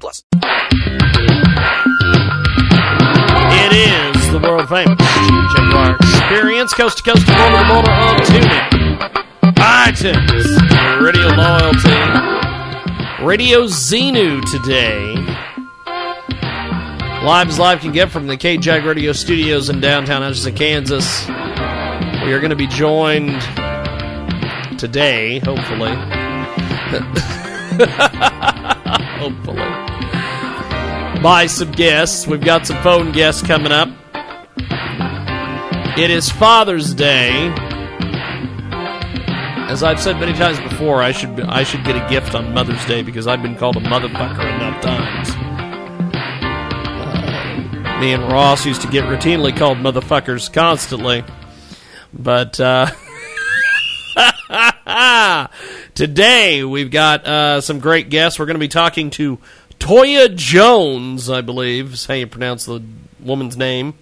plus. It is the world famous Jaguar Experience, coast to coast, border to border on TuneIn, iTunes, Radio Loyalty, Radio Xenu today. Live as live can get from the KJAG Radio Studios in downtown Hutchinson, Kansas. We are going to be joined today, hopefully. hopefully by some guests. We've got some phone guests coming up. It is Father's Day. As I've said many times before, I should I should get a gift on Mother's Day because I've been called a motherfucker enough times. Uh, me and Ross used to get routinely called motherfuckers constantly, but uh, today we've got uh, some great guests. We're going to be talking to Toya Jones, I believe is how you pronounce the woman's name,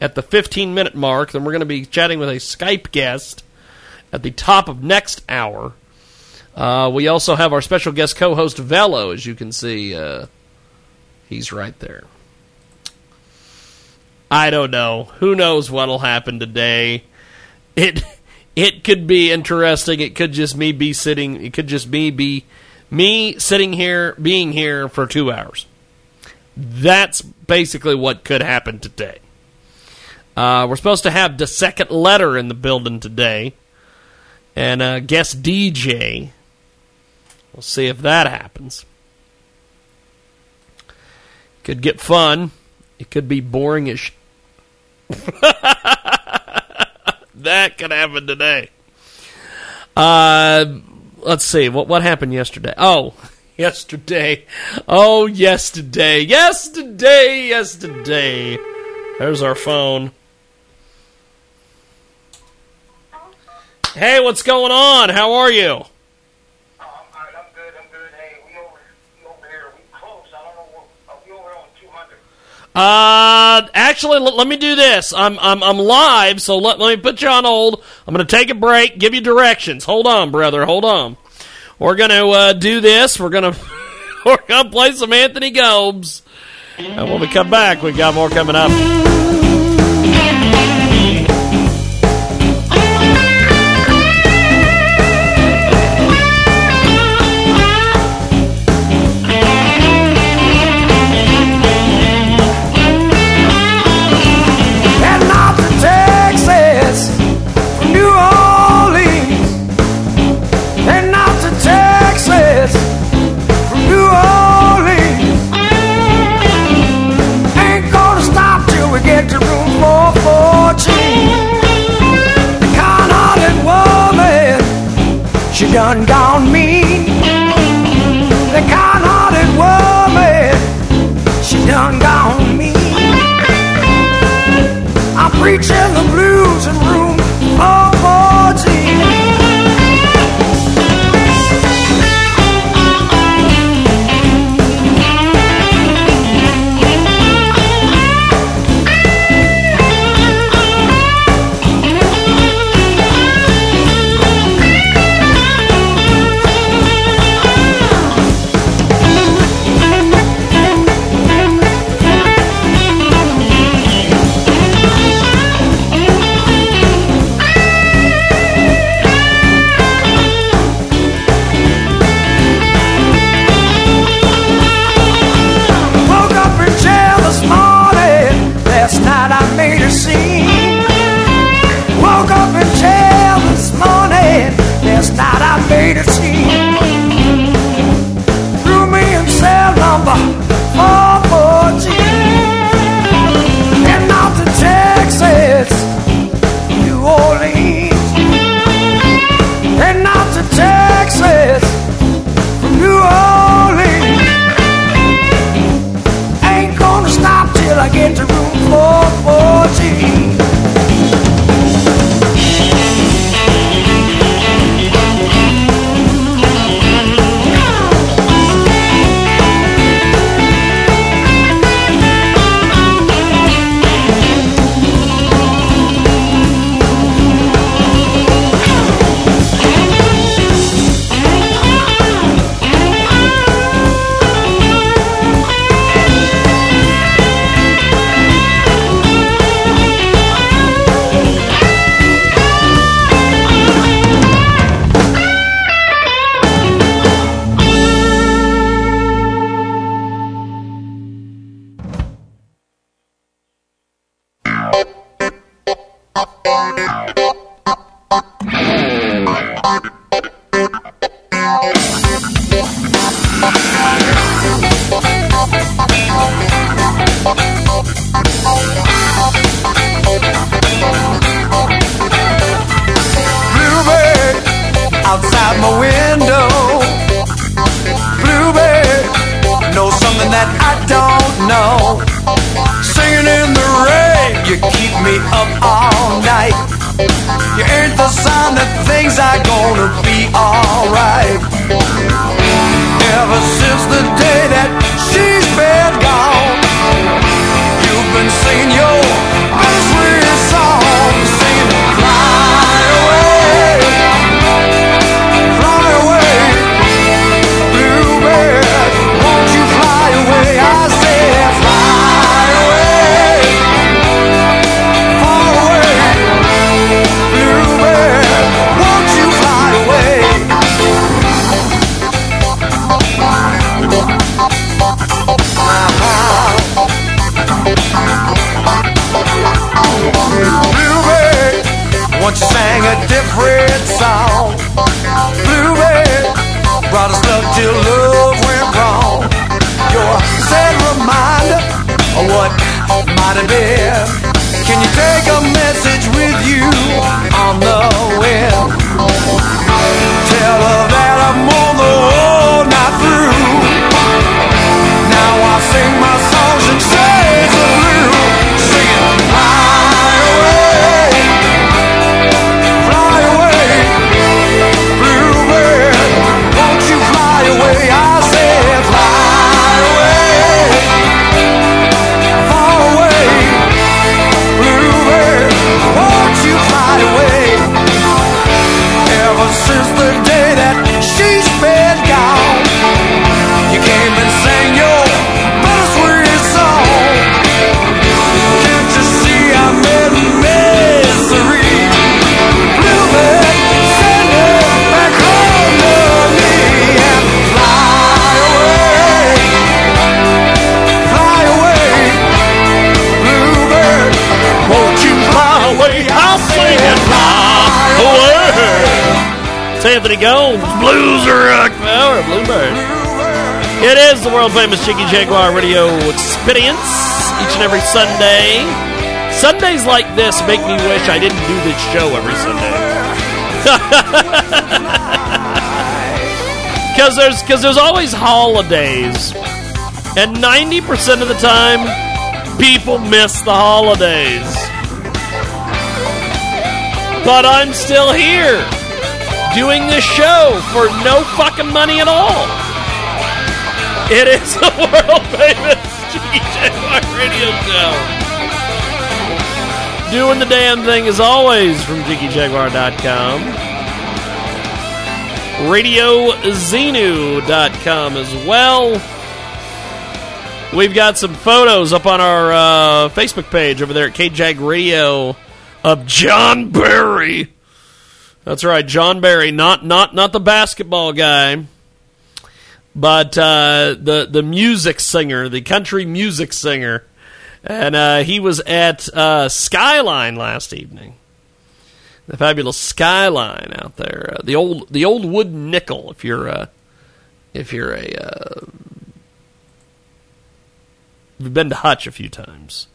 at the 15 minute mark. Then we're going to be chatting with a Skype guest at the top of next hour. Uh, we also have our special guest co host Velo, as you can see. Uh, he's right there. I don't know. Who knows what'll happen today? It it could be interesting. It could just me be sitting. It could just me be me sitting here, being here for two hours. That's basically what could happen today. Uh, we're supposed to have the second letter in the building today, and uh, guest DJ. We'll see if that happens. Could get fun. It could be boring as. That could happen today. Uh, let's see what what happened yesterday. Oh, yesterday. Oh, yesterday. Yesterday. Yesterday. There's our phone. Hey, what's going on? How are you? Uh, actually, let, let me do this. I'm I'm I'm live, so let, let me put you on hold. I'm going to take a break, give you directions. Hold on, brother. Hold on. We're going to uh, do this. We're going to we're going to play some Anthony Gomes, and when we come back, we got more coming up. Done gone till love went wrong. You're a sad reminder of what might have been. Can you take a message Anthony Gomes, Blues Rock Power, Bluebird. It is the world famous Jiggy Jaguar Radio experience each and every Sunday. Sundays like this make me wish I didn't do this show every Sunday. Because there's, cause there's always holidays. And 90% of the time, people miss the holidays. But I'm still here doing this show for no fucking money at all. It is the world famous Jaguar radio show. Doing the damn thing as always from JiggyJaguar.com. RadioZenu.com as well. We've got some photos up on our uh, Facebook page over there at KJAG Radio of John Berry. That's right, John Berry, not not not the basketball guy, but uh, the the music singer, the country music singer, and uh, he was at uh, Skyline last evening. The fabulous Skyline out there, uh, the old the old wooden nickel. If you're uh, if you're a uh, you've been to Hutch a few times.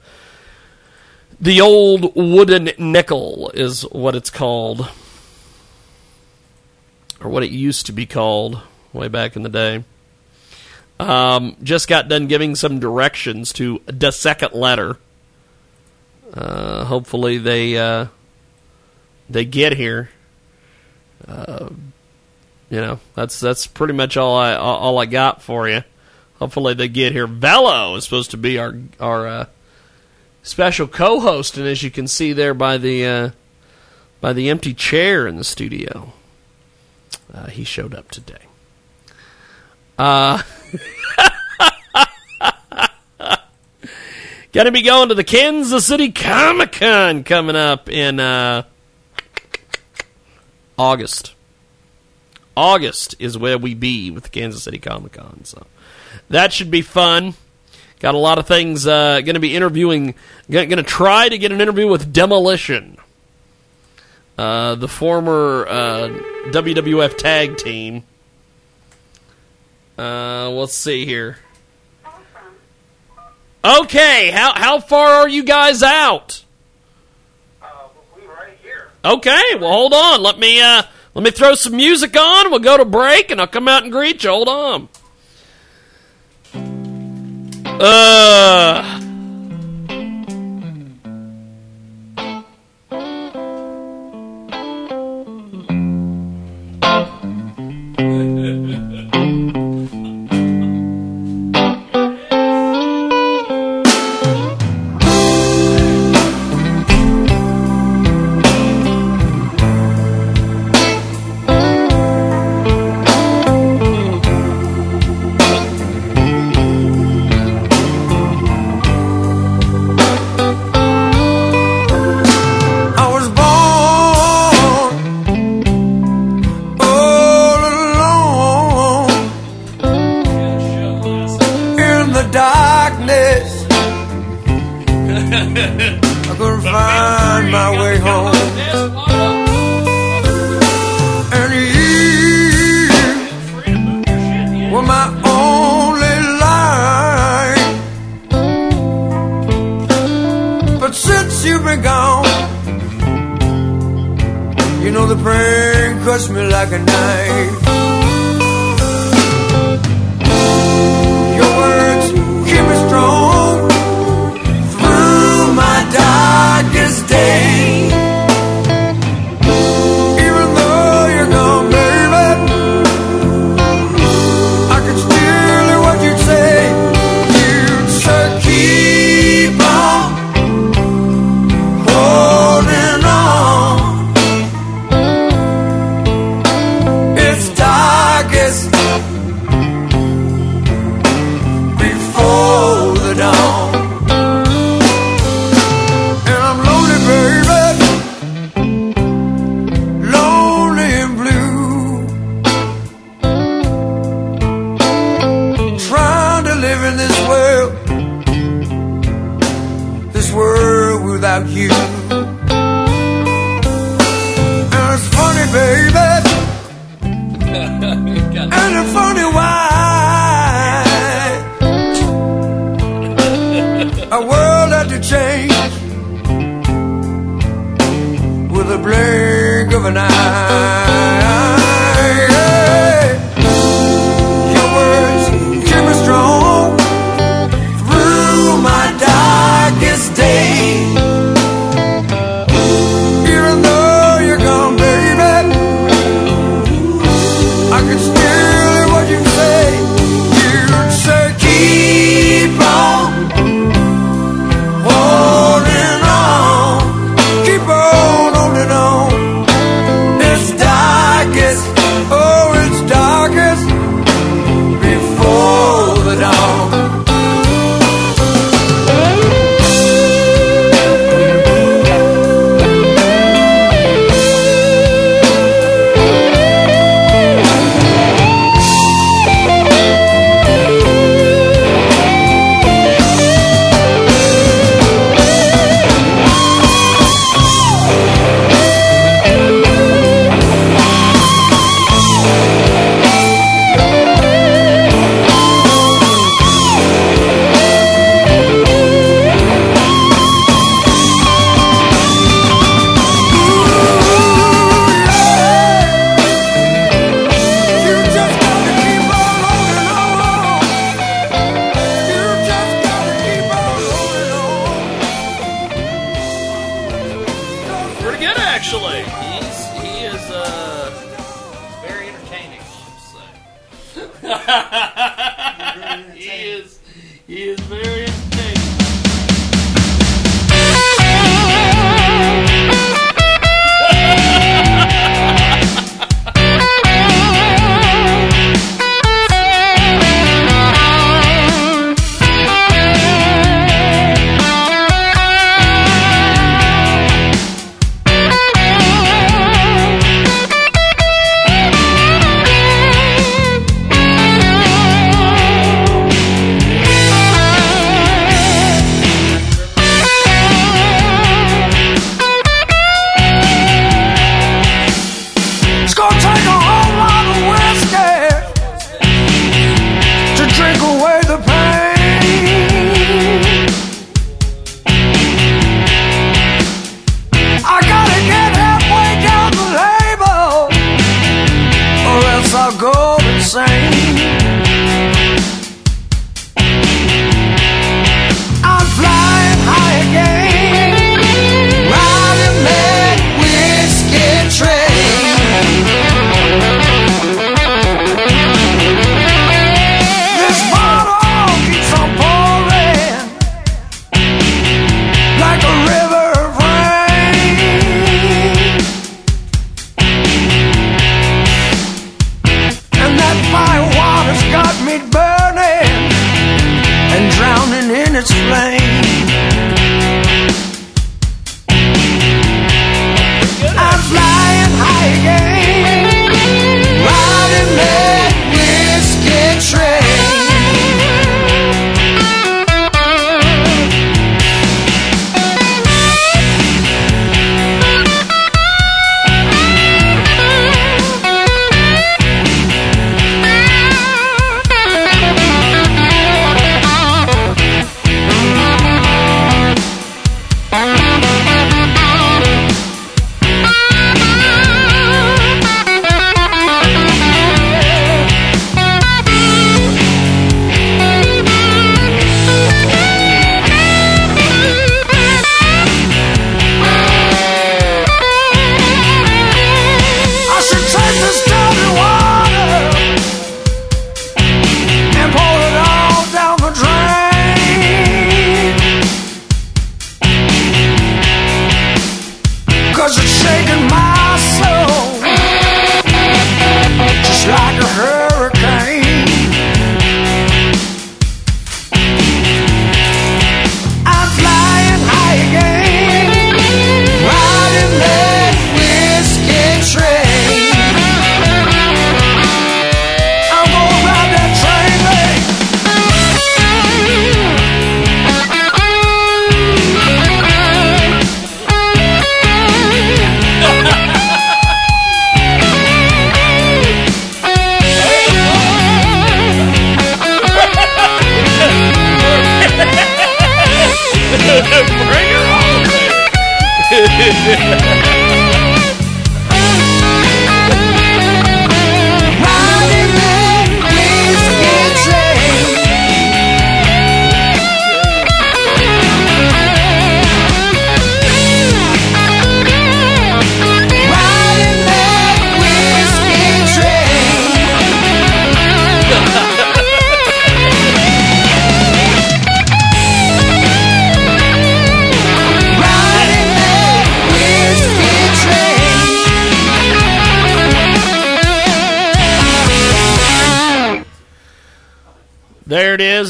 The old wooden nickel is what it's called, or what it used to be called way back in the day. Um, just got done giving some directions to the second letter. Uh, hopefully they uh, they get here. Uh, you know, that's that's pretty much all I all, I got for you. Hopefully they get here. Velo is supposed to be our our uh, special co-host, and as you can see there by the uh, by the empty chair in the studio, uh, he showed up today. Uh, gonna be going to the Kansas City Comic Con coming up in uh, August. August is where we be with the Kansas City Comic Con, so that should be fun. Got a lot of things. Uh, to be interviewing. Going to try to get an interview with Demolition, uh, the former uh, WWF tag team. Uh, let's see here. Okay, how how far are you guys out? Okay, well hold on. Let me uh let me throw some music on. We'll go to break and I'll come out and greet you. Hold on. Uh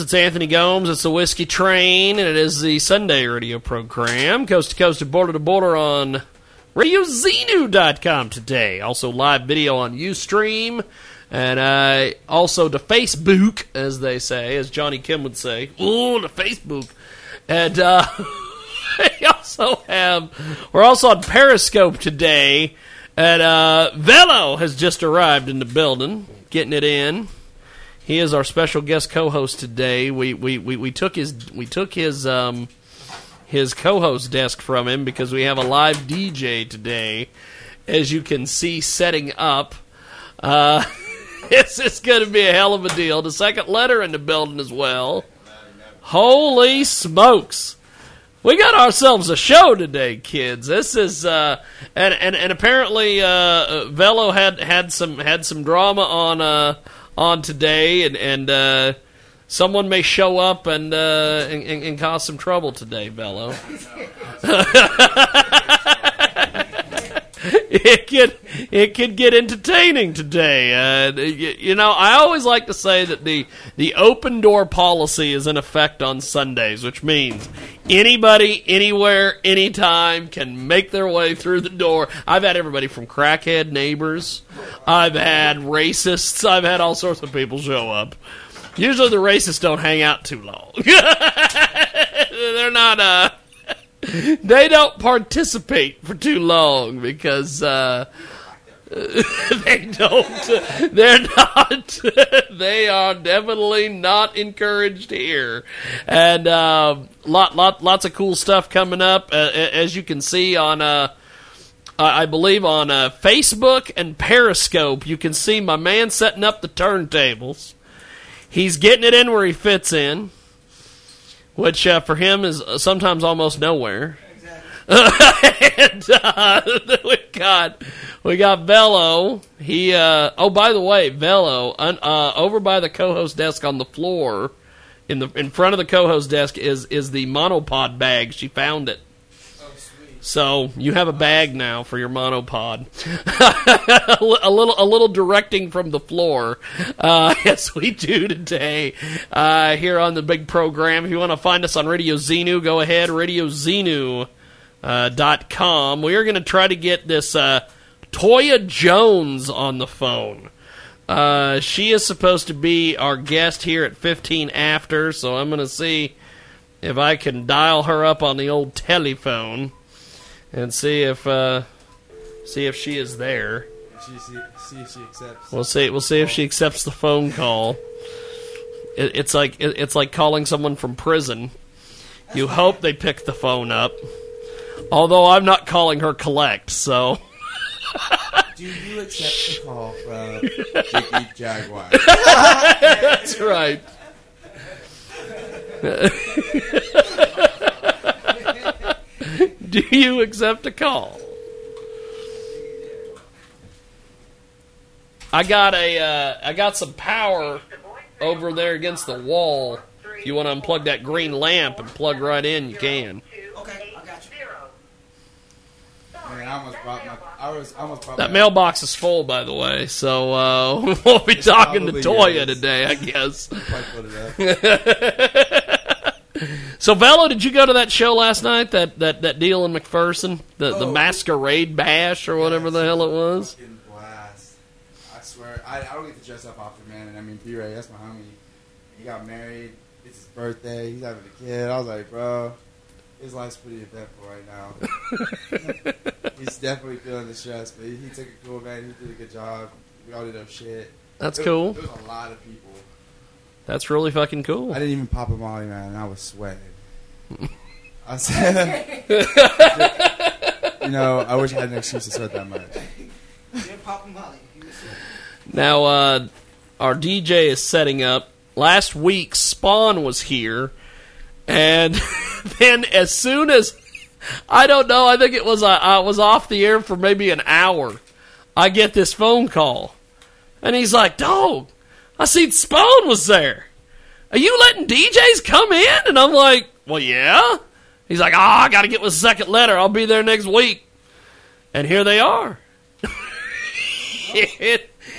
It's Anthony Gomes. It's the Whiskey Train, and it is the Sunday radio program, coast to coast and border to border on RadioZenu.com today. Also live video on Ustream, and uh, also to Facebook, as they say, as Johnny Kim would say. Ooh, the Facebook. And uh, we also have, we're also on Periscope today, and uh, Velo has just arrived in the building, getting it in. He is our special guest co-host today. We we, we, we took his we took his um his co-host desk from him because we have a live DJ today, as you can see setting up. Uh, this is going to be a hell of a deal. The second letter in the building as well. Holy smokes! We got ourselves a show today, kids. This is uh, and and and apparently uh, Velo had had some had some drama on uh on today, and and uh, someone may show up and uh, and, and, and cause some trouble today, Bello. it could it could get entertaining today. Uh, you, you know, I always like to say that the the open door policy is in effect on Sundays, which means anybody, anywhere, anytime can make their way through the door. I've had everybody from crackhead neighbors, I've had racists, I've had all sorts of people show up. Usually, the racists don't hang out too long. They're not uh they don't participate for too long because uh, they don't. They're not. they are definitely not encouraged here, and uh, lot, lot, lots of cool stuff coming up. Uh, as you can see on. Uh, I believe on uh, Facebook and Periscope, you can see my man setting up the turntables. He's getting it in where he fits in which uh, for him is sometimes almost nowhere. and uh, we got we got Velo. He uh, oh by the way, Velo un, uh, over by the co-host desk on the floor, in the in front of the co-host desk is is the monopod bag. She found it. So you have a bag now for your monopod. a little, a little directing from the floor, uh, as we do today uh, here on the big program. If you want to find us on Radio Xenu, go ahead, Radio Uh, dot com. we are going to try to get this uh, Toya Jones on the phone. Uh, she is supposed to be our guest here at 15 after, so I'm going to see if I can dial her up on the old telephone and see if uh, see if she is there. She, see, see if she accepts. We'll see. We'll see if she accepts the phone call. It, it's like it, it's like calling someone from prison. You hope they pick the phone up. Although I'm not calling her collect, so. Do you accept the call from Jiggy Jaguar? That's right. Do you accept a call? I got a uh, I got some power over there against the wall. If you want to unplug that green lamp and plug right in, you can. Okay, I got you. I almost brought my. I was I almost brought That mailbox is full, by the way, so uh, we'll be talking to Toya today, I guess. Probably put it up. So, Velo, did you go to that show last night? That that, that deal in McPherson, the the Oh. masquerade bash or whatever the hell it was. Blast. I swear, I, I don't get to dress up often, man. And I mean, B-Ray, that's my homie. He got married. It's his birthday. He's having a kid. I was like, bro, his life's pretty eventful right now. He's definitely feeling the stress, but he, he took it cool, man. He did a good job. We all did our shit. That's There- cool. There was a lot of people. That's really fucking cool. I didn't even pop a molly, man. and I was sweating. I said, you know, I wish I had an excuse to sweat that much. You didn't pop a molly. Now, uh, our DJ is setting up. Last week, Spawn was here, and then as soon as I don't know, I think it was I, I was off the air for maybe an hour. I get this phone call, and he's like, "Dog, I seen Spawn was there. Are you letting DJs come in?" And I'm like, "Well, yeah." He's like, "Ah, I got to get with the second letter. I'll be there next week." And here they are.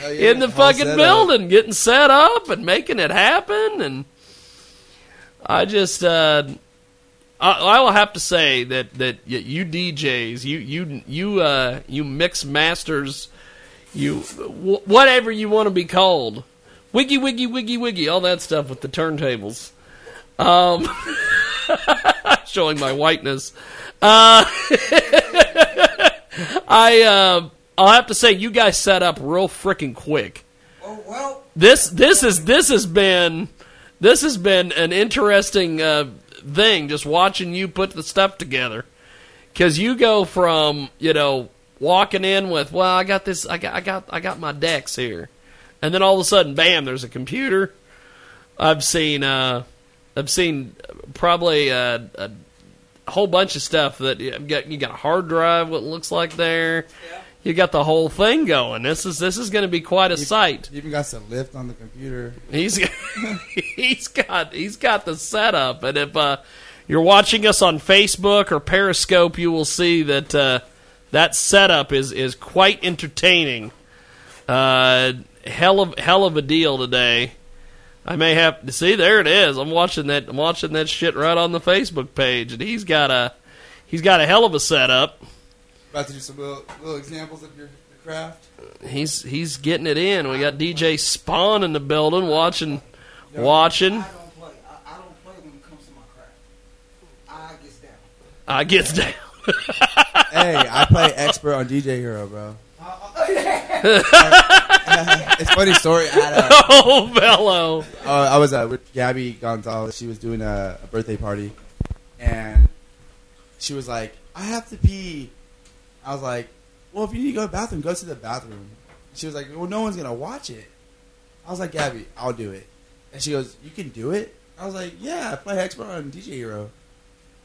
Hell yeah, in the fucking set up. building, getting set up and making it happen. And I just, uh, I, I will have to say that that you DJs, you you you uh, you mix masters, you wh- whatever you want to be called, wiggy wiggy wiggy wiggy, all that stuff with the turntables. Um, showing my whiteness. Uh, I uh, I'll have to say you guys set up real freaking quick. Oh well, This this is this has been this has been an interesting uh, thing just watching you put the stuff together. Because you go from you know walking in with well I got this I got I got I got my decks here. And then all of a sudden bam there's a computer. I've seen uh, I've seen probably uh, a whole bunch of stuff that you got you got a hard drive what looks like there. Yeah. You got the whole thing going. This is this is going to be quite a sight. He even got some lift on the computer. He's he's got he's got the setup, and if uh, you're watching us on Facebook or Periscope, you will see that uh, that setup is is quite entertaining. Uh, hell of hell of a deal today. I may have to see there it is. I'm watching that I'm watching that shit right on the Facebook page, and he's got a he's got a hell of a setup. About to do some little, little examples of your, your craft. He's he's getting it in. We got DJ Spawn in the building watching watching. I don't play. I, I don't play when it comes to my craft. I gets down. I gets down. hey, I play expert on DJ Hero, bro. Uh, it's a funny story. I, had a, oh, Bello. uh, I was uh, with Gabby Gonzalez. She was doing a, a birthday party, and she was like, "I have to pee." I was like, "Well, if you need to go to the bathroom, go to the bathroom." She was like, "Well, no one's gonna watch it." I was like, "Gabby, I'll do it." And she goes, "You can do it?" I was like, "Yeah, I play expert on DJ Hero."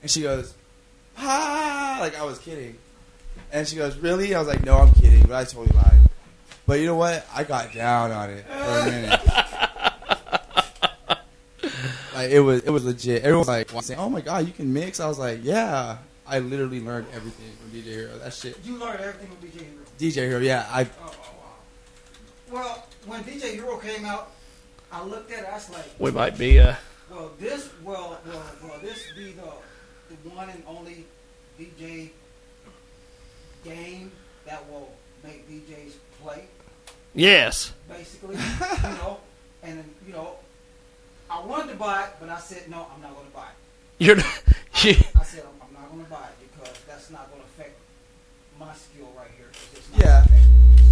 And she goes, "Ah!" Like I was kidding. And she goes, "Really?" I was like, "No, I'm kidding," but I totally lied. But you know what? I got down on it for a minute. like it was, it was legit. Everyone was like "Oh my god, you can mix." I was like, "Yeah." I literally learned everything from DJ Hero. That shit. you learned everything with DJ Hero. DJ Hero, yeah. I Oh, oh, wow. Well, when DJ Hero came out, I looked at it. I was like, We might be. Uh, well, this, well, well, well, this be the the one and only DJ game that will make DJs play. yes. basically, you know. And then, you know, I wanted to buy it, but I said no, I'm not going to buy it. You're. You, I said I'm, I'm not going to buy it because that's not going to affect my skill right here. Yeah.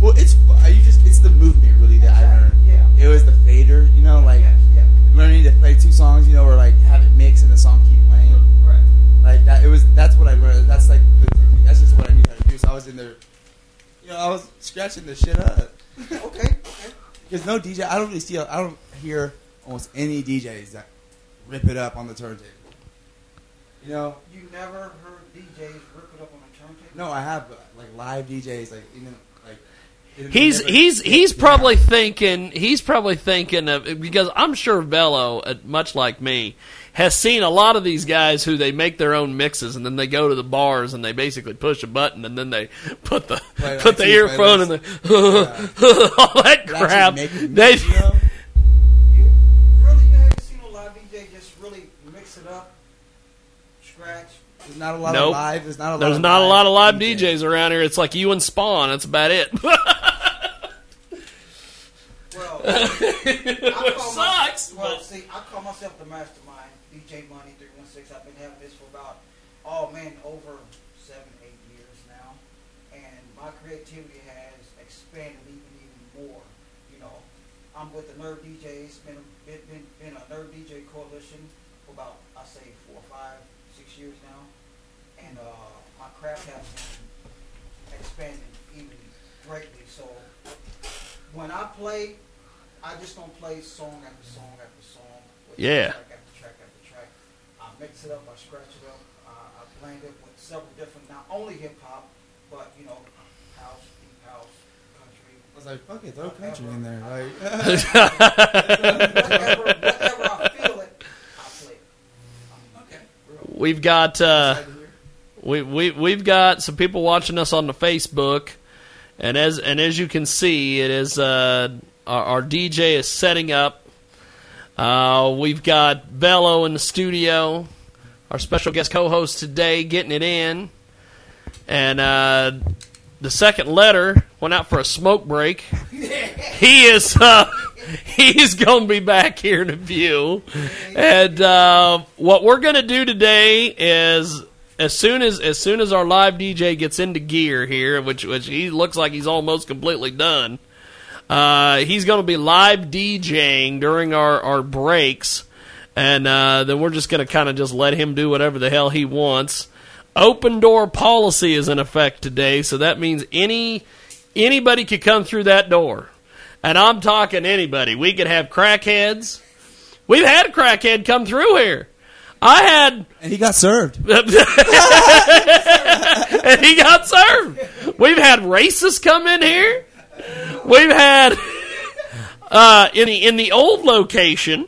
well, it's you just it's the movement really that I learned. Yeah. It was the fader, you know, like Yes, yeah. learning to play two songs, you know, or like have it mix and the song keep playing. Right. Like that, it was. That's what I learned. That's like the technique. That's just what I knew how to do. So I was in there, you know, I was scratching the shit up. Okay. Okay. Because no DJ, I don't really see. I don't hear almost any DJs that rip it up on the turntable. You know, You never heard DJs rip it up on a turntable? no, I have but, like live DJs, like even like. he's never- he's he's Yeah. probably thinking he's probably thinking of because I'm sure Bello, uh, much like me, has seen a lot of these guys who they make their own mixes and then they go to the bars and they basically push a button and then they put the Play, like, put the earphone in the all that But actually crap. making They mix, you know? You really you haven't seen a live DJ just really mix it up, scratch. There's not a lot Nope. of live. There's not a lot. there's of not a lot of live DJs. DJs around here. It's like you and Spawn. That's about it. Well, I call my- sucks, well, but- see, I call myself the mastermind, DJ Money three one six. I've been having this for about, oh man, over seven, eight years now, and my creativity has expanded even even more. You know, I'm with the Nerd DJs. Been, been a Nerd DJ coalition for about I say four, five, six years now, and my craft has been expanding even greatly. So when I play, I just don't play song after song after song. Yeah. Track after track after track. I mix it up, I scratch it up, uh, I blend it with several different, not only hip hop, but you know, house, deep house, country. I was like, fuck it, throw country in there. Like, whatever, whatever I feel it, I play. it. okay. We've got uh, we we we've got some people watching us on the Facebook, and as and as you can see, it is uh, our, our DJ is setting up. Uh, we've got Bello in the studio, our special guest co-host today, getting it in, and uh, the second letter went out for a smoke break. he is uh, he's gonna be back here in a few, and uh, what we're gonna do today is as soon as as soon as our live DJ gets into gear here, which which he looks like he's almost completely done. Uh, he's going to be live DJing during our, our breaks, and uh, then we're just going to kind of just let him do whatever the hell he wants. Open door policy is in effect today, so that means any anybody could come through that door, and I'm talking anybody. We could have crackheads. We've had a crackhead come through here. I had And he got served. and he got served. we've had racists come in here. We've had uh, in the in the old location,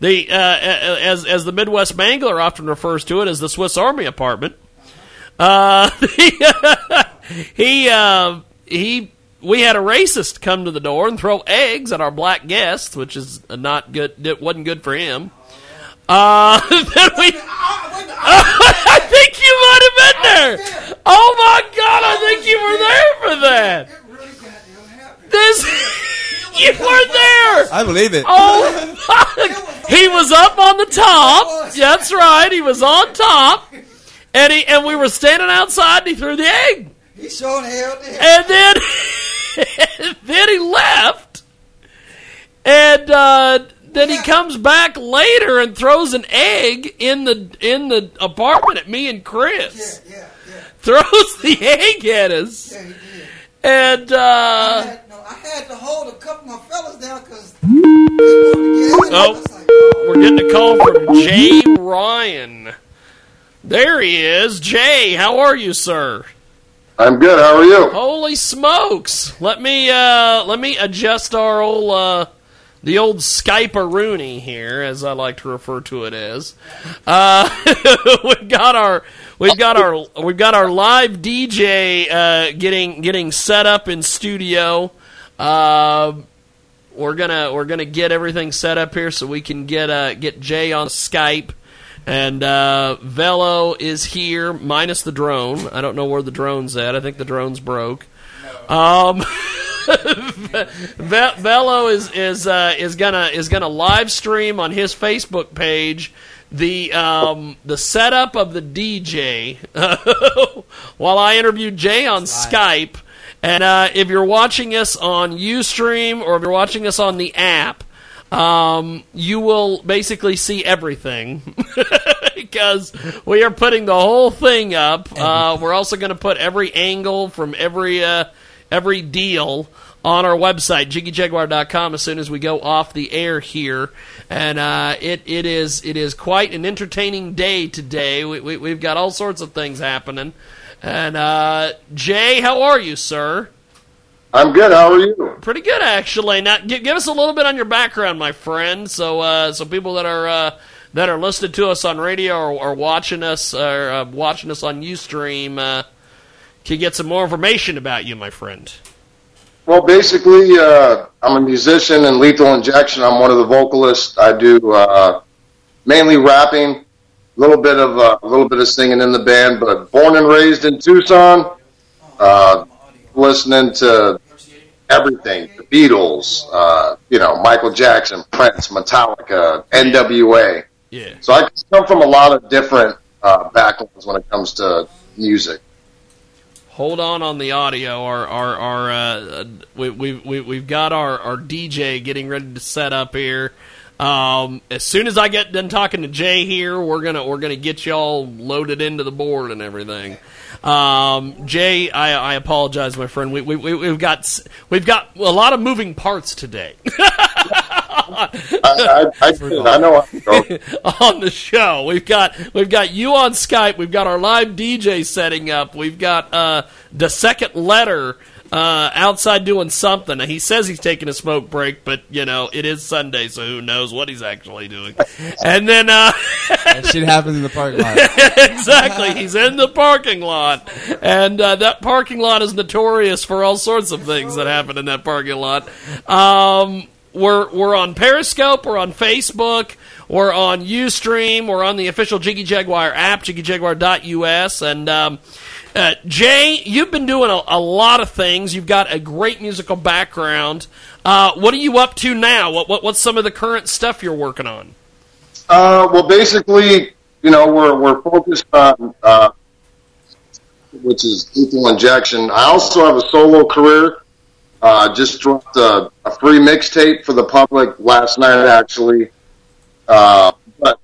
the uh, as as the Midwest Mangler often refers to it as the Swiss Army apartment. Uh, he uh, he we had a racist come to the door and throw eggs at our black guests, which is not good. It wasn't good for him. Uh, then we. I think you might have been there. Oh my God! I think you were there for that. It really goddamn happened. This you were there. I believe it. Oh, fuck. he was up on the top. That's right. He was on top, and he and we were standing outside. and He threw the egg, He showed hell and then then he left, and uh, then he comes back later and throws an egg in the in the apartment at me and Chris. yeah, yeah. Throws the egg at us, Yeah, he did. and I uh, had, no, I had to hold a couple of my fellas down because they wanted to get in. I Oh. like, oh, We're getting a call from Jay Ryan. There he is. Jay, how are you, sir? I'm good. How are you? Holy smokes. Let me uh let me adjust our old uh the old Skype Rooney here, as I like to refer to it as. Uh, we've got our we've got our we've got our live DJ uh, getting getting set up in studio. Uh, we're gonna we're gonna get everything set up here so we can get uh, get Jay on Skype. And uh, Velo is here, minus the drone. I don't know where the drone's at. I think the drone's broke. Um, Ve- Velo is is uh, is gonna is gonna live stream on his Facebook page the um, the setup of the DJ while I interviewed Jay on Skype. And uh, if you're watching us on UStream or if you're watching us on the app, um, you will basically see everything because we are putting the whole thing up. Uh, we're also going to put every angle from every uh, every deal on our website, jiggyjaguar.com, as soon as we go off the air here. And uh, it, it is it is quite an entertaining day today. We, we, we've got all sorts of things happening. And uh, Jay, how are you, sir? I'm good. How are you? Pretty good, actually. Now, give, give us a little bit on your background, my friend, so uh, so people that are uh, that are listening to us on radio or, or watching us or uh, watching us on UStream can get some more information about you, my friend. Well, basically, uh, I'm a musician in Lethal Injection. I'm one of the vocalists. I do uh, mainly rapping, a little bit of uh, a little bit of singing in the band. But born and raised in Tucson, uh, listening to everything: the Beatles, uh, you know, Michael Jackson, Prince, Metallica, NWA. Yeah. So I come from a lot of different uh, backgrounds when it comes to music. Hold on on the audio. Our our our uh, we we we we've got our our DJ getting ready to set up here. Um, as soon as I get done talking to Jay here, we're gonna we're gonna get y'all loaded into the board and everything. Um, Jay, I, I apologize, my friend. We, we, we we've got we've got a lot of moving parts today. I, I, I. I know. how to go. on the show. We've got we've got you on Skype. We've got our live DJ setting up. We've got uh, the second letter uh, outside doing something. He says he's taking a smoke break, but you know it is Sunday, so who knows what he's actually doing. And then uh, That shit happens in the parking lot. exactly, he's in the parking lot, and uh, that parking lot is notorious for all sorts of things that happen in that parking lot. Um, we're we're on Periscope, we're on Facebook, we're on UStream, we're on the official Jiggy Jaguar app, jiggyjaguar.us, and um, uh, Jay, you've been doing a, a lot of things. You've got a great musical background. Uh, what are you up to now? What, what what's some of the current stuff you're working on? Uh, well, basically, you know, we're we're focused on uh, which is lethal injection. I also have a solo career. Uh, just dropped a, a free mixtape for the public last night, actually. Uh, but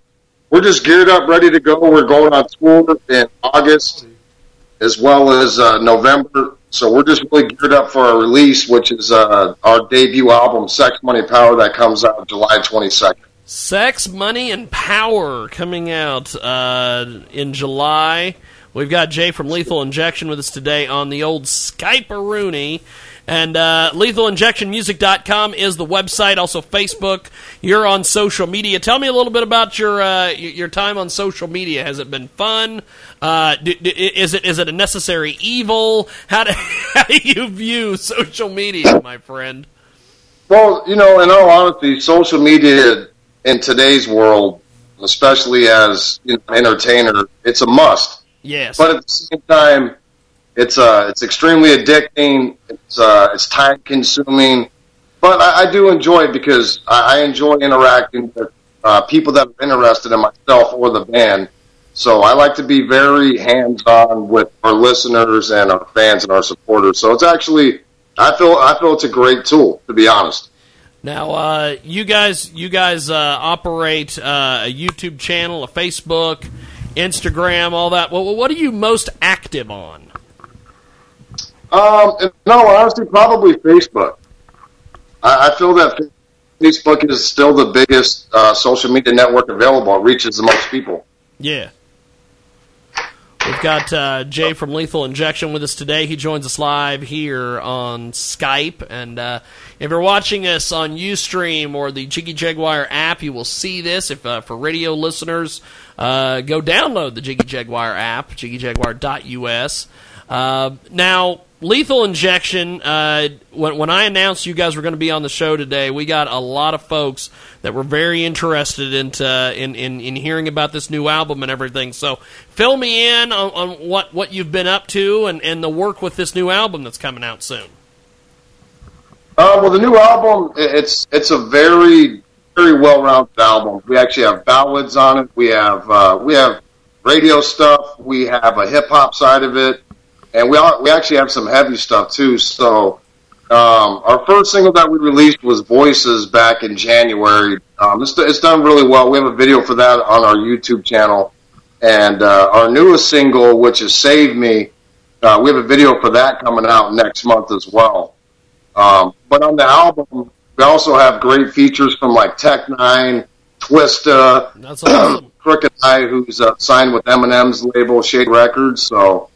we're just geared up, ready to go. We're going on tour in August as well as uh, November. So we're just really geared up for our release, which is uh, our debut album, Sex, Money, Power, that comes out July 22nd. Sex, Money, and Power coming out uh, in July. We've got Jay from Lethal Injection with us today on the old Skype Rooney. And uh, lethalinjectionmusic.com is the website, also Facebook. You're on social media. Tell me a little bit about your uh, your time on social media. Has it been fun? Uh, do, do, is it is it a necessary evil? How do, how do you view social media, my friend? Well, you know, in all honesty, social media in today's world, especially as you know, an entertainer, it's a must. Yes. But at the same time, it's uh, it's extremely addicting. It's uh, it's time consuming, but I, I do enjoy it because I, I enjoy interacting with uh, people that are interested in myself or the band. So I like to be very hands on with our listeners and our fans and our supporters. So it's actually I feel I feel it's a great tool to be honest. Now, uh, you guys, you guys uh, operate uh, a YouTube channel, a Facebook, Instagram, all that. Well, what are you most active on? Um, no, honestly, probably Facebook. I, I feel that Facebook is still the biggest uh, social media network available. It reaches the most people. Yeah. We've got uh, Jay from Lethal Injection with us today. He joins us live here on Skype. And uh, if you're watching us on Ustream or the Jiggy Jaguar app, you will see this. If uh, for radio listeners, uh, go download the Jiggy Jaguar app, jiggyjaguar.us. Uh, now, Lethal Injection, uh, when, when I announced you guys were going to be on the show today, we got a lot of folks that were very interested into, in, in, in hearing about this new album and everything. So fill me in on, on what, what you've been up to and, and the work with this new album that's coming out soon. Uh, well, the new album, it's it's a very very well rounded album. We actually have ballads on it. We have uh, we have radio stuff. We have a hip hop side of it, and we are, we actually have some heavy stuff too. So um, our first single that we released was Voices back in January. Um, it's, it's done really well. We have a video for that on our YouTube channel, and uh, our newest single, which is Save Me, uh, we have a video for that coming out next month as well. Um, but on the album, we also have great features from like Tech N9ne, Twista, That's awesome. Crooked I, who's uh, signed with Eminem's label Shady Records. So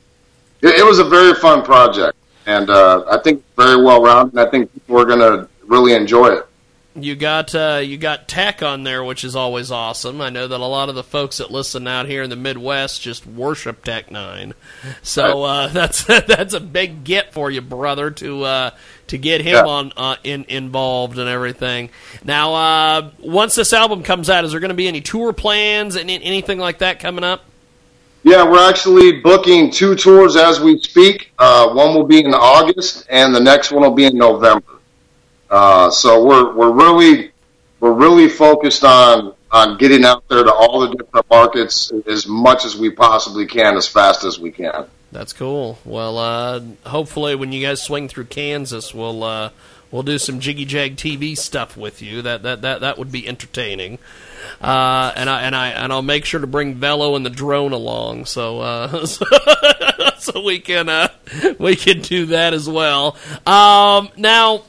it, it was a very fun project, and uh, I think very well rounded. I think people are going to really enjoy it. You got uh, you got tech on there, which is always awesome. I know that a lot of the folks that listen out here in the Midwest just worship Tech N9ne, so uh, that's that's a big get for you, brother, to uh, to get him Yeah. on uh, in, involved and everything. Now, uh, once this album comes out, is there going to be any tour plans and anything like that coming up? Yeah, we're actually booking two tours as we speak. Uh, one will be in August, and the next one will be in November. Uh, so we're we're really we're really focused on on getting out there to all the different markets as much as we possibly can, as fast as we can. That's cool. Well, uh, hopefully, when you guys swing through Kansas, we'll uh, we'll do some Jiggy Jag TV stuff with you. That that that that would be entertaining. Uh, and I and I and I'll make sure to bring Velo and the drone along, so uh, so, so we can uh, we can do that as well. Um, now,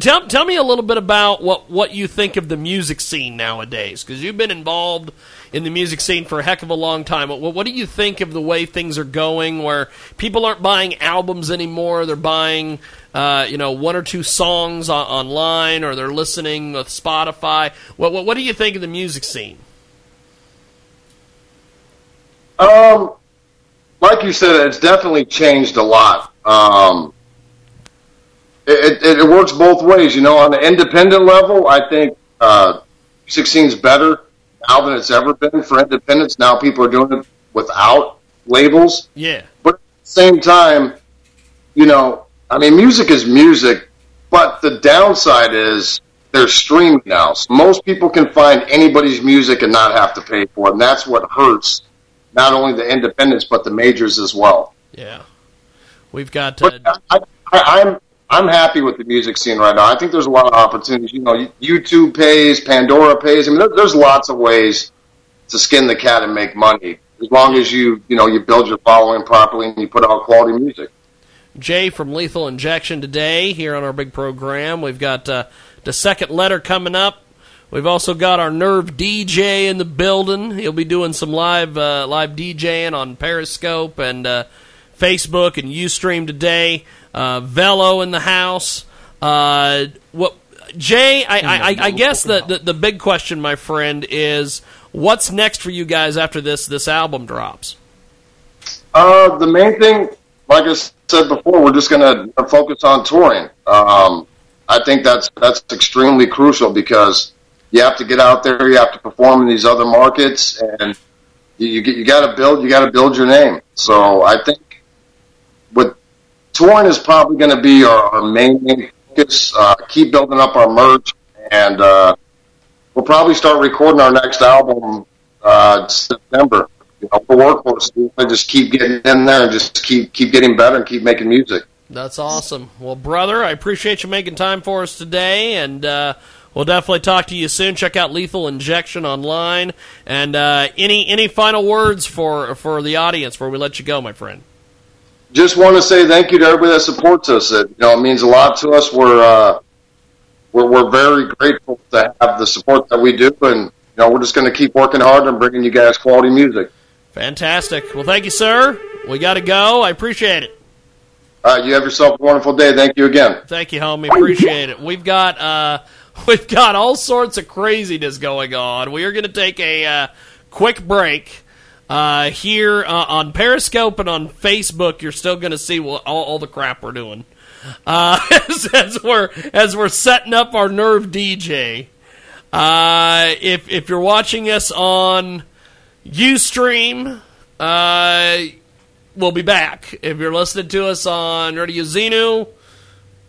tell tell me a little bit about what what you think of the music scene nowadays, because you've been involved in the music scene for a heck of a long time. What, what do you think of the way things are going, where people aren't buying albums anymore? They're buying, uh, you know, one or two songs on, online, or they're listening with Spotify. What, what what do you think of the music scene? Um, like you said, it's definitely changed a lot. Um, it, it, it works both ways. You know, on the independent level, I think uh, 16 is better now than it's ever been for independents. Now people are doing it without labels. Yeah, But at the same time, you know, I mean, music is music, but the downside is they're streaming now. So most people can find anybody's music and not have to pay for it. And that's what hurts not only the independents, but the majors as well. yeah. We've got uh, But I, I, I'm I'm happy with the music scene right now. I think there's a lot of opportunities. You know, YouTube pays, Pandora pays. I mean, there, there's lots of ways to skin the cat and make money as long as you you know you build your following properly and you put out quality music. Jay from Lethal Injection today here on our big program. We've got uh, the second letter coming up We've also got our Nerve DJ in the building. He'll be doing some live uh, live DJing on Periscope and uh, Facebook and UStream today. Uh, Velo in the house. Uh, what Jay? I, I, I, I guess the, the the big question, my friend, is what's next for you guys after this this album drops. Uh, the main thing, like I said before, we're just going to focus on touring. Um, I think that's that's extremely crucial because you have to get out there, you have to perform in these other markets, and you you, you got to build you got to build your name. So I think with touring is probably going to be our, our main focus. Uh, keep building up our merch, and uh, we'll probably start recording our next album uh, September. You know, we want to just keep getting in there and just keep keep getting better and keep making music. That's awesome. Well, brother, I appreciate you making time for us today, and uh, we'll definitely talk to you soon. Check out Lethal Injection online, and uh, any any final words for for the audience before we let you go, my friend. just want to say thank you to everybody that supports us. It you know it means a lot to us. We're uh, we're we're very grateful to have the support that we do, and you know we're just going to keep working hard and bringing you guys quality music. Fantastic. Well, thank you, sir. We got to go. I appreciate it. All right, you have yourself a wonderful day. Thank you again. Thank you, homie. Appreciate it. We've got uh, we've got all sorts of craziness going on. We are going to take a uh, quick break uh, here uh, on Periscope and on Facebook. You're still going to see what, all, all the crap we're doing uh, as, as we're as we're setting up our Nerve DJ. Uh, if if you're watching us on UStream, uh, we'll be back. If you're listening to us on Radio Zenu,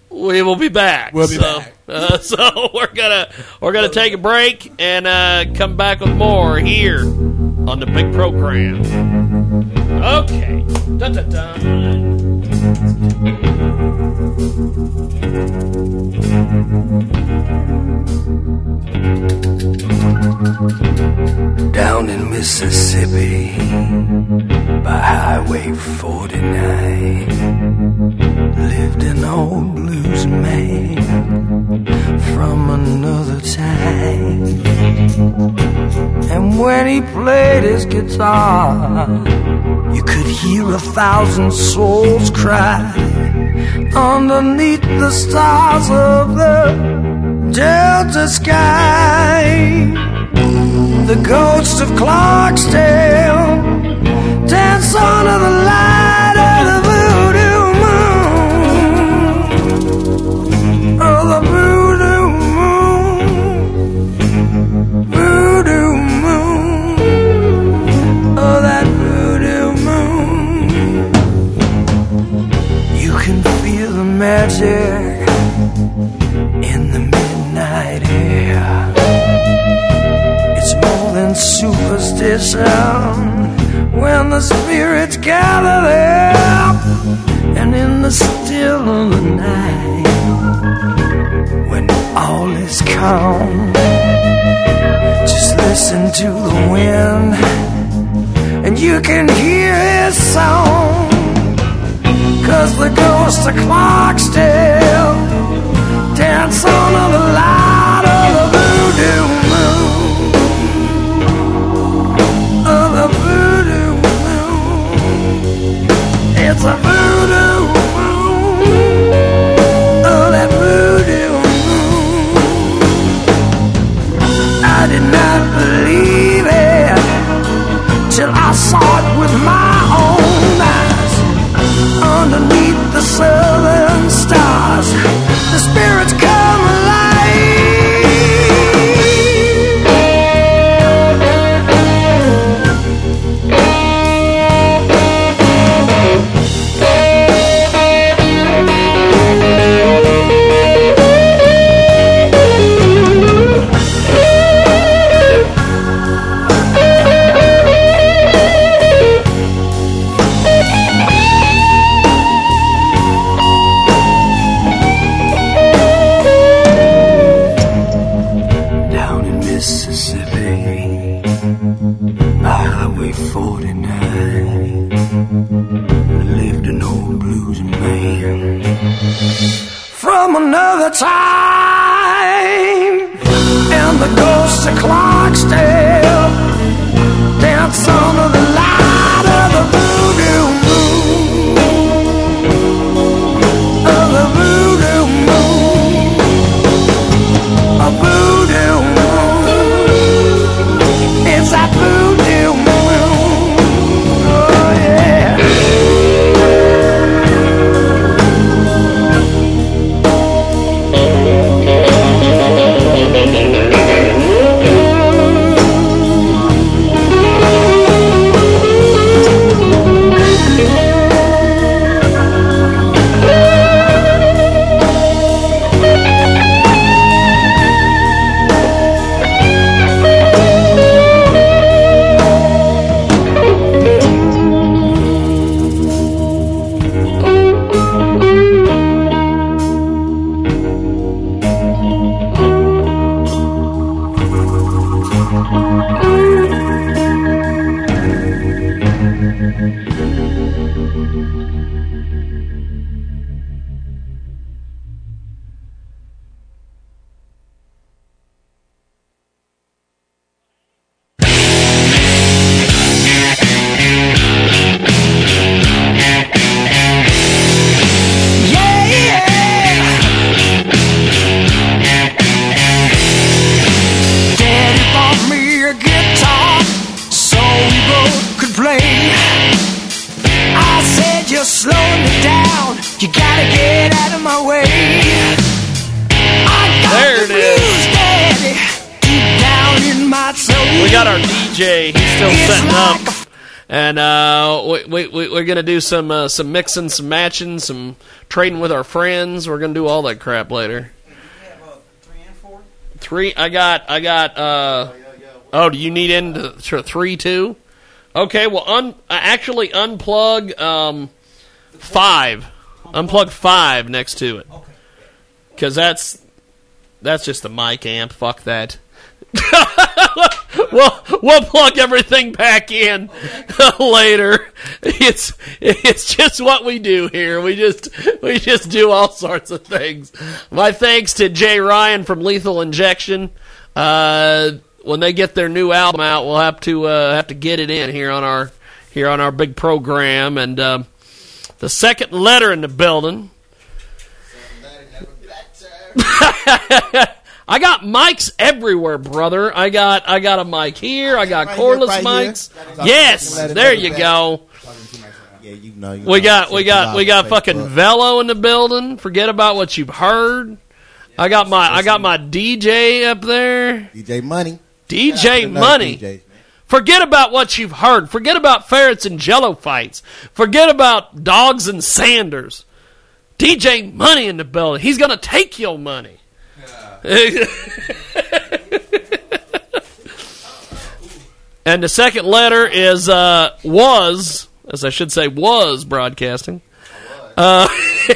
we will be back. We'll be so, back. Uh, so we're gonna we're gonna take a break and uh, come back with more here on the big program. Okay. Dun, dun, dun. Down in Mississippi by Highway 49 lived an old blues man from another time. And when he played his guitar, you could hear a thousand souls cry underneath the stars of the Delta sky the ghosts of Clarksdale. Dance under the light time. and the ghosts of Clarksdale dance under the and uh, we, we, we, we're gonna do some uh, some mixing, some matching, some trading with our friends. We're gonna do all that crap later. Have uh, three and four? Three. I got. I got. Uh, oh, do you need into th- three too? Okay. Well, un, actually unplug um, five. Unplug five next to it. Because that's that's just a mic amp. Fuck that. we'll we'll plug everything back in later. It's it's just what we do here. We just we just do all sorts of things. My thanks to Jay Ryan from Lethal Injection. Uh, when they get their new album out, we'll have to uh, have to get it in here on our here on our big program. And um, the second letter in the building. I got mics everywhere, brother. I got I got a mic here. I got Right here, cordless right mics. Talking Yes, there you back. go. Talking to myself. Yeah, you know. You We know, got we got we got fucking Velo in the building. Forget about what you've heard. I got my I got my DJ up there. DJ Money. DJ Money. DJs. Forget about what you've heard. Forget about ferrets and jello fights. Forget about dogs and Sanders. DJ Money in the building. He's gonna take your money. and the second letter is uh, was, as I should say, was broadcasting. Uh,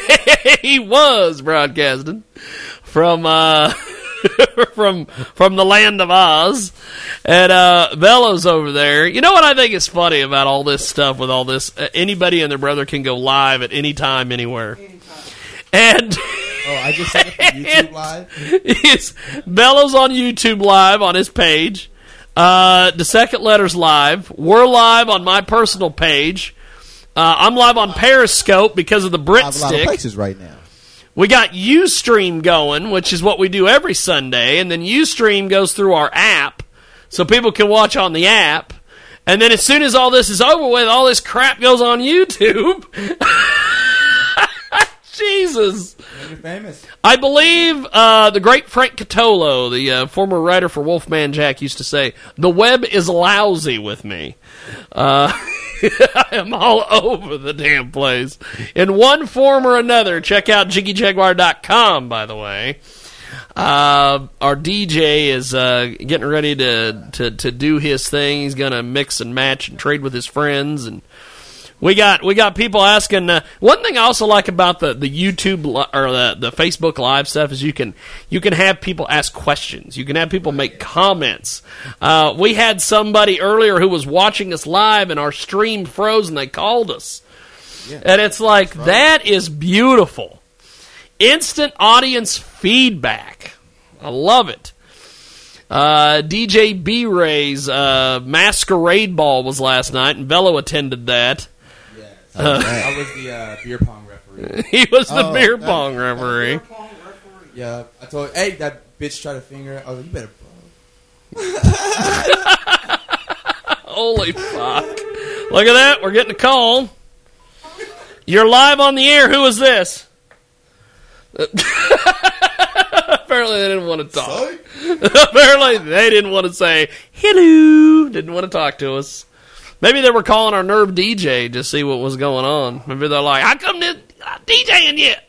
he was broadcasting from uh, from from the land of Oz, and uh, over there. You know what I think is funny about all this stuff with all this? Uh, anybody and their brother can go live at any time, anywhere, and. Oh, I just said it from YouTube live. Yes, Velo's on YouTube live on his page. Uh, the second letter's live. We're live on my personal page. Uh, I'm live on Periscope because of the I have a lot of places right now. We got Ustream going, which is what we do every Sunday, and then Ustream goes through our app, so people can watch on the app. And then as soon as all this is over with, all this crap goes on YouTube. Jesus. Famous. I believe uh, the great Frank Catolo, the uh, former writer for Wolfman Jack, used to say, "The web is lousy with me." Uh, I am all over the damn place in one form or another. Check out JiggyJaguar.com, by the way. Uh, our DJ is uh, getting ready to, to to do his thing. He's gonna mix and match and trade with his friends and. We got we got people asking. Uh, one thing I also like about the the YouTube li- or the the Facebook Live stuff is you can you can have people ask questions. You can have people make comments. Uh, we had somebody earlier who was watching us live and our stream froze and they called us, and it's like that is beautiful. Instant audience feedback. I love it. Uh, DJ B Ray's uh, masquerade ball was last night, and Velo attended that. Yes. Uh, I was the uh, beer pong referee. he was the Oh, beer that- pong referee. Yeah, I told hey that bitch tried to finger. I was like, you better. Holy fuck! Look at that. We're getting a call. You're live on the air. Who is this? Apparently, they didn't want to talk. Apparently, they didn't want to say hello. Didn't want to talk to us. Maybe they were calling our nerve DJ to see what was going on. Maybe they're like, "How come this not DJing yet?"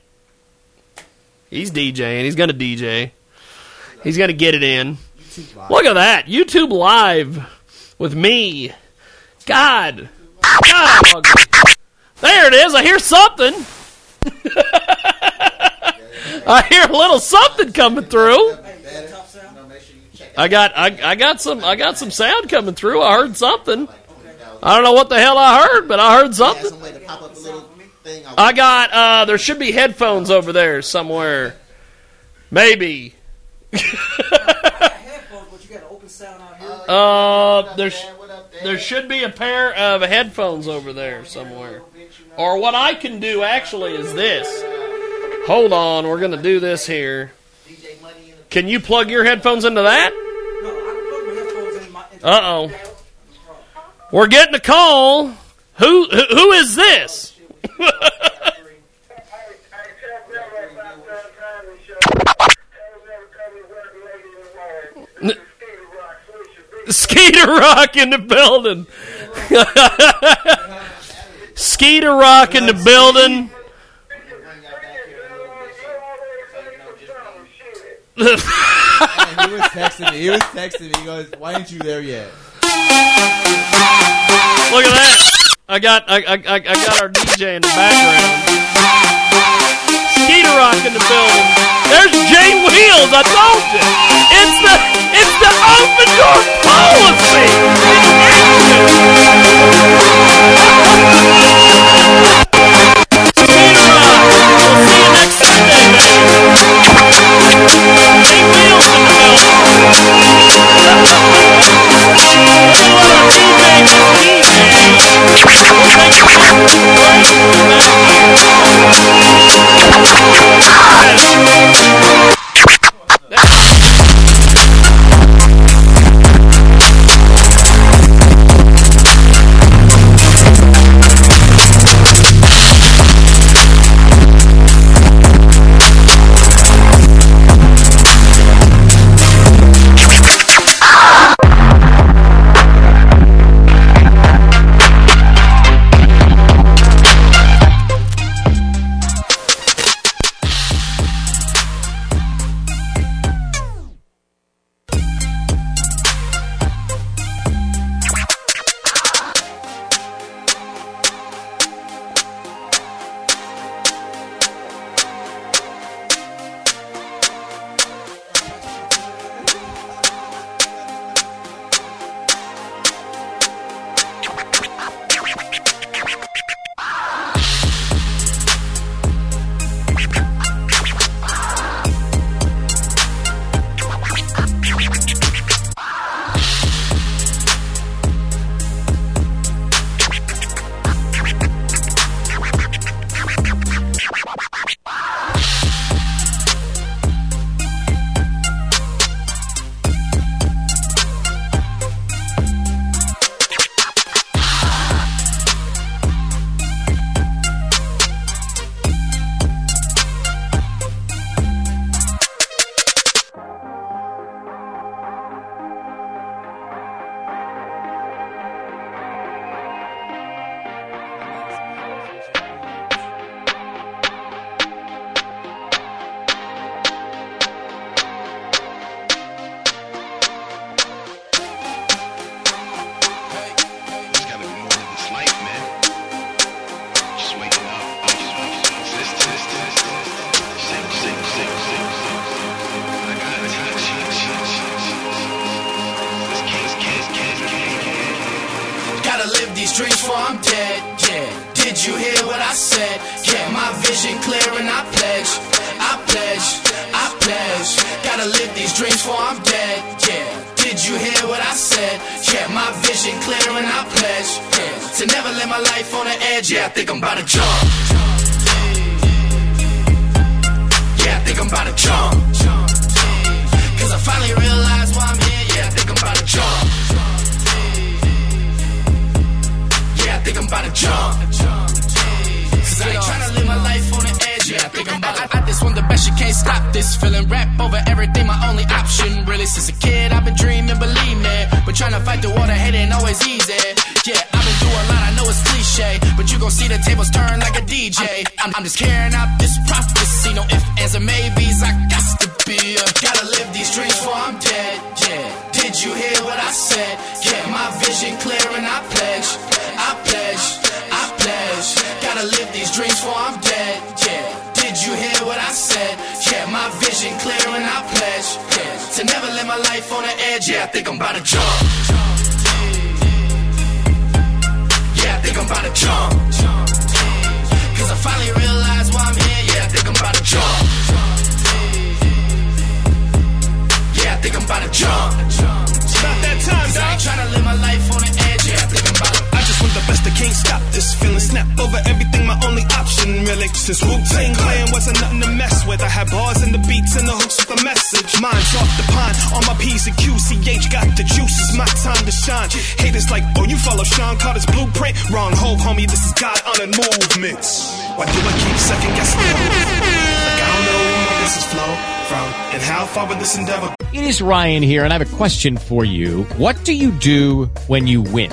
He's DJing. He's gonna DJ. He's gonna get it in. Look at that YouTube live with me. God, God, There it is. I hear something. I hear a little something coming through. I got I, I got some I got some sound coming through. I heard something. I don't know what the hell I heard, but I heard something. I got uh there should be headphones over there somewhere. Maybe. Uh there's there should be a pair of headphones over there somewhere. Or what I can do actually is this. Hold on, we're gonna do this here. Can you plug your headphones into that? Uh oh. We're getting a call. Who who, who is this? Skeeter Rock in the building. Skeeter Rock in the building. He was texting me. He was texting me. He goes, "Why ain't you there yet?" Look at that. I got I, I, I got our DJ in the background. Skeeter Rock in the building. There's Jay Wheels. I told you. It's the it's the open door policy. Skeeter Rock. We'll see you next Sunday, baby. Jay Wheels in the building. Pledge, I pledge, I feeling. Rap over everything, my only option. Really, since a kid, I've been dreaming, believe me. But trying to fight the water, hate ain't always easy. Yeah, I've been through a lot, I know it's cliche. But you gon' see the tables turn like a DJ. I'm, I'm just carrying out this prophecy. No ifs, ands, or maybes. I got to be a. Gotta live these dreams before I'm dead. Yeah. Did you hear what I said? Yeah, my vision clear and. I Yeah, I think I'm about to jump. Yeah, I think I'm about to jump. Cause I finally realized why I'm here. Yeah, I think I'm about to jump. Yeah, I think I'm about to jump. It's about that time, dog. I ain't tryna live my life on the edge. Can't stop this feeling. Snap over everything, my only option, really. Since Wu Tang Clan wasn't nothing to mess with. I had bars and the beats and the hooks with the message. Mine's off the pine, on my P's and Q's. CH got the juice, it's my time to shine. Haters like, oh, you follow Sean Carter's blueprint? Wrong hole, homie, this is God honored movements. Why do I keep second guessing? Like, I don't know where my business flow from and how far with this endeavor. It is Ryan here, and I have a question for you. What do you do when you win?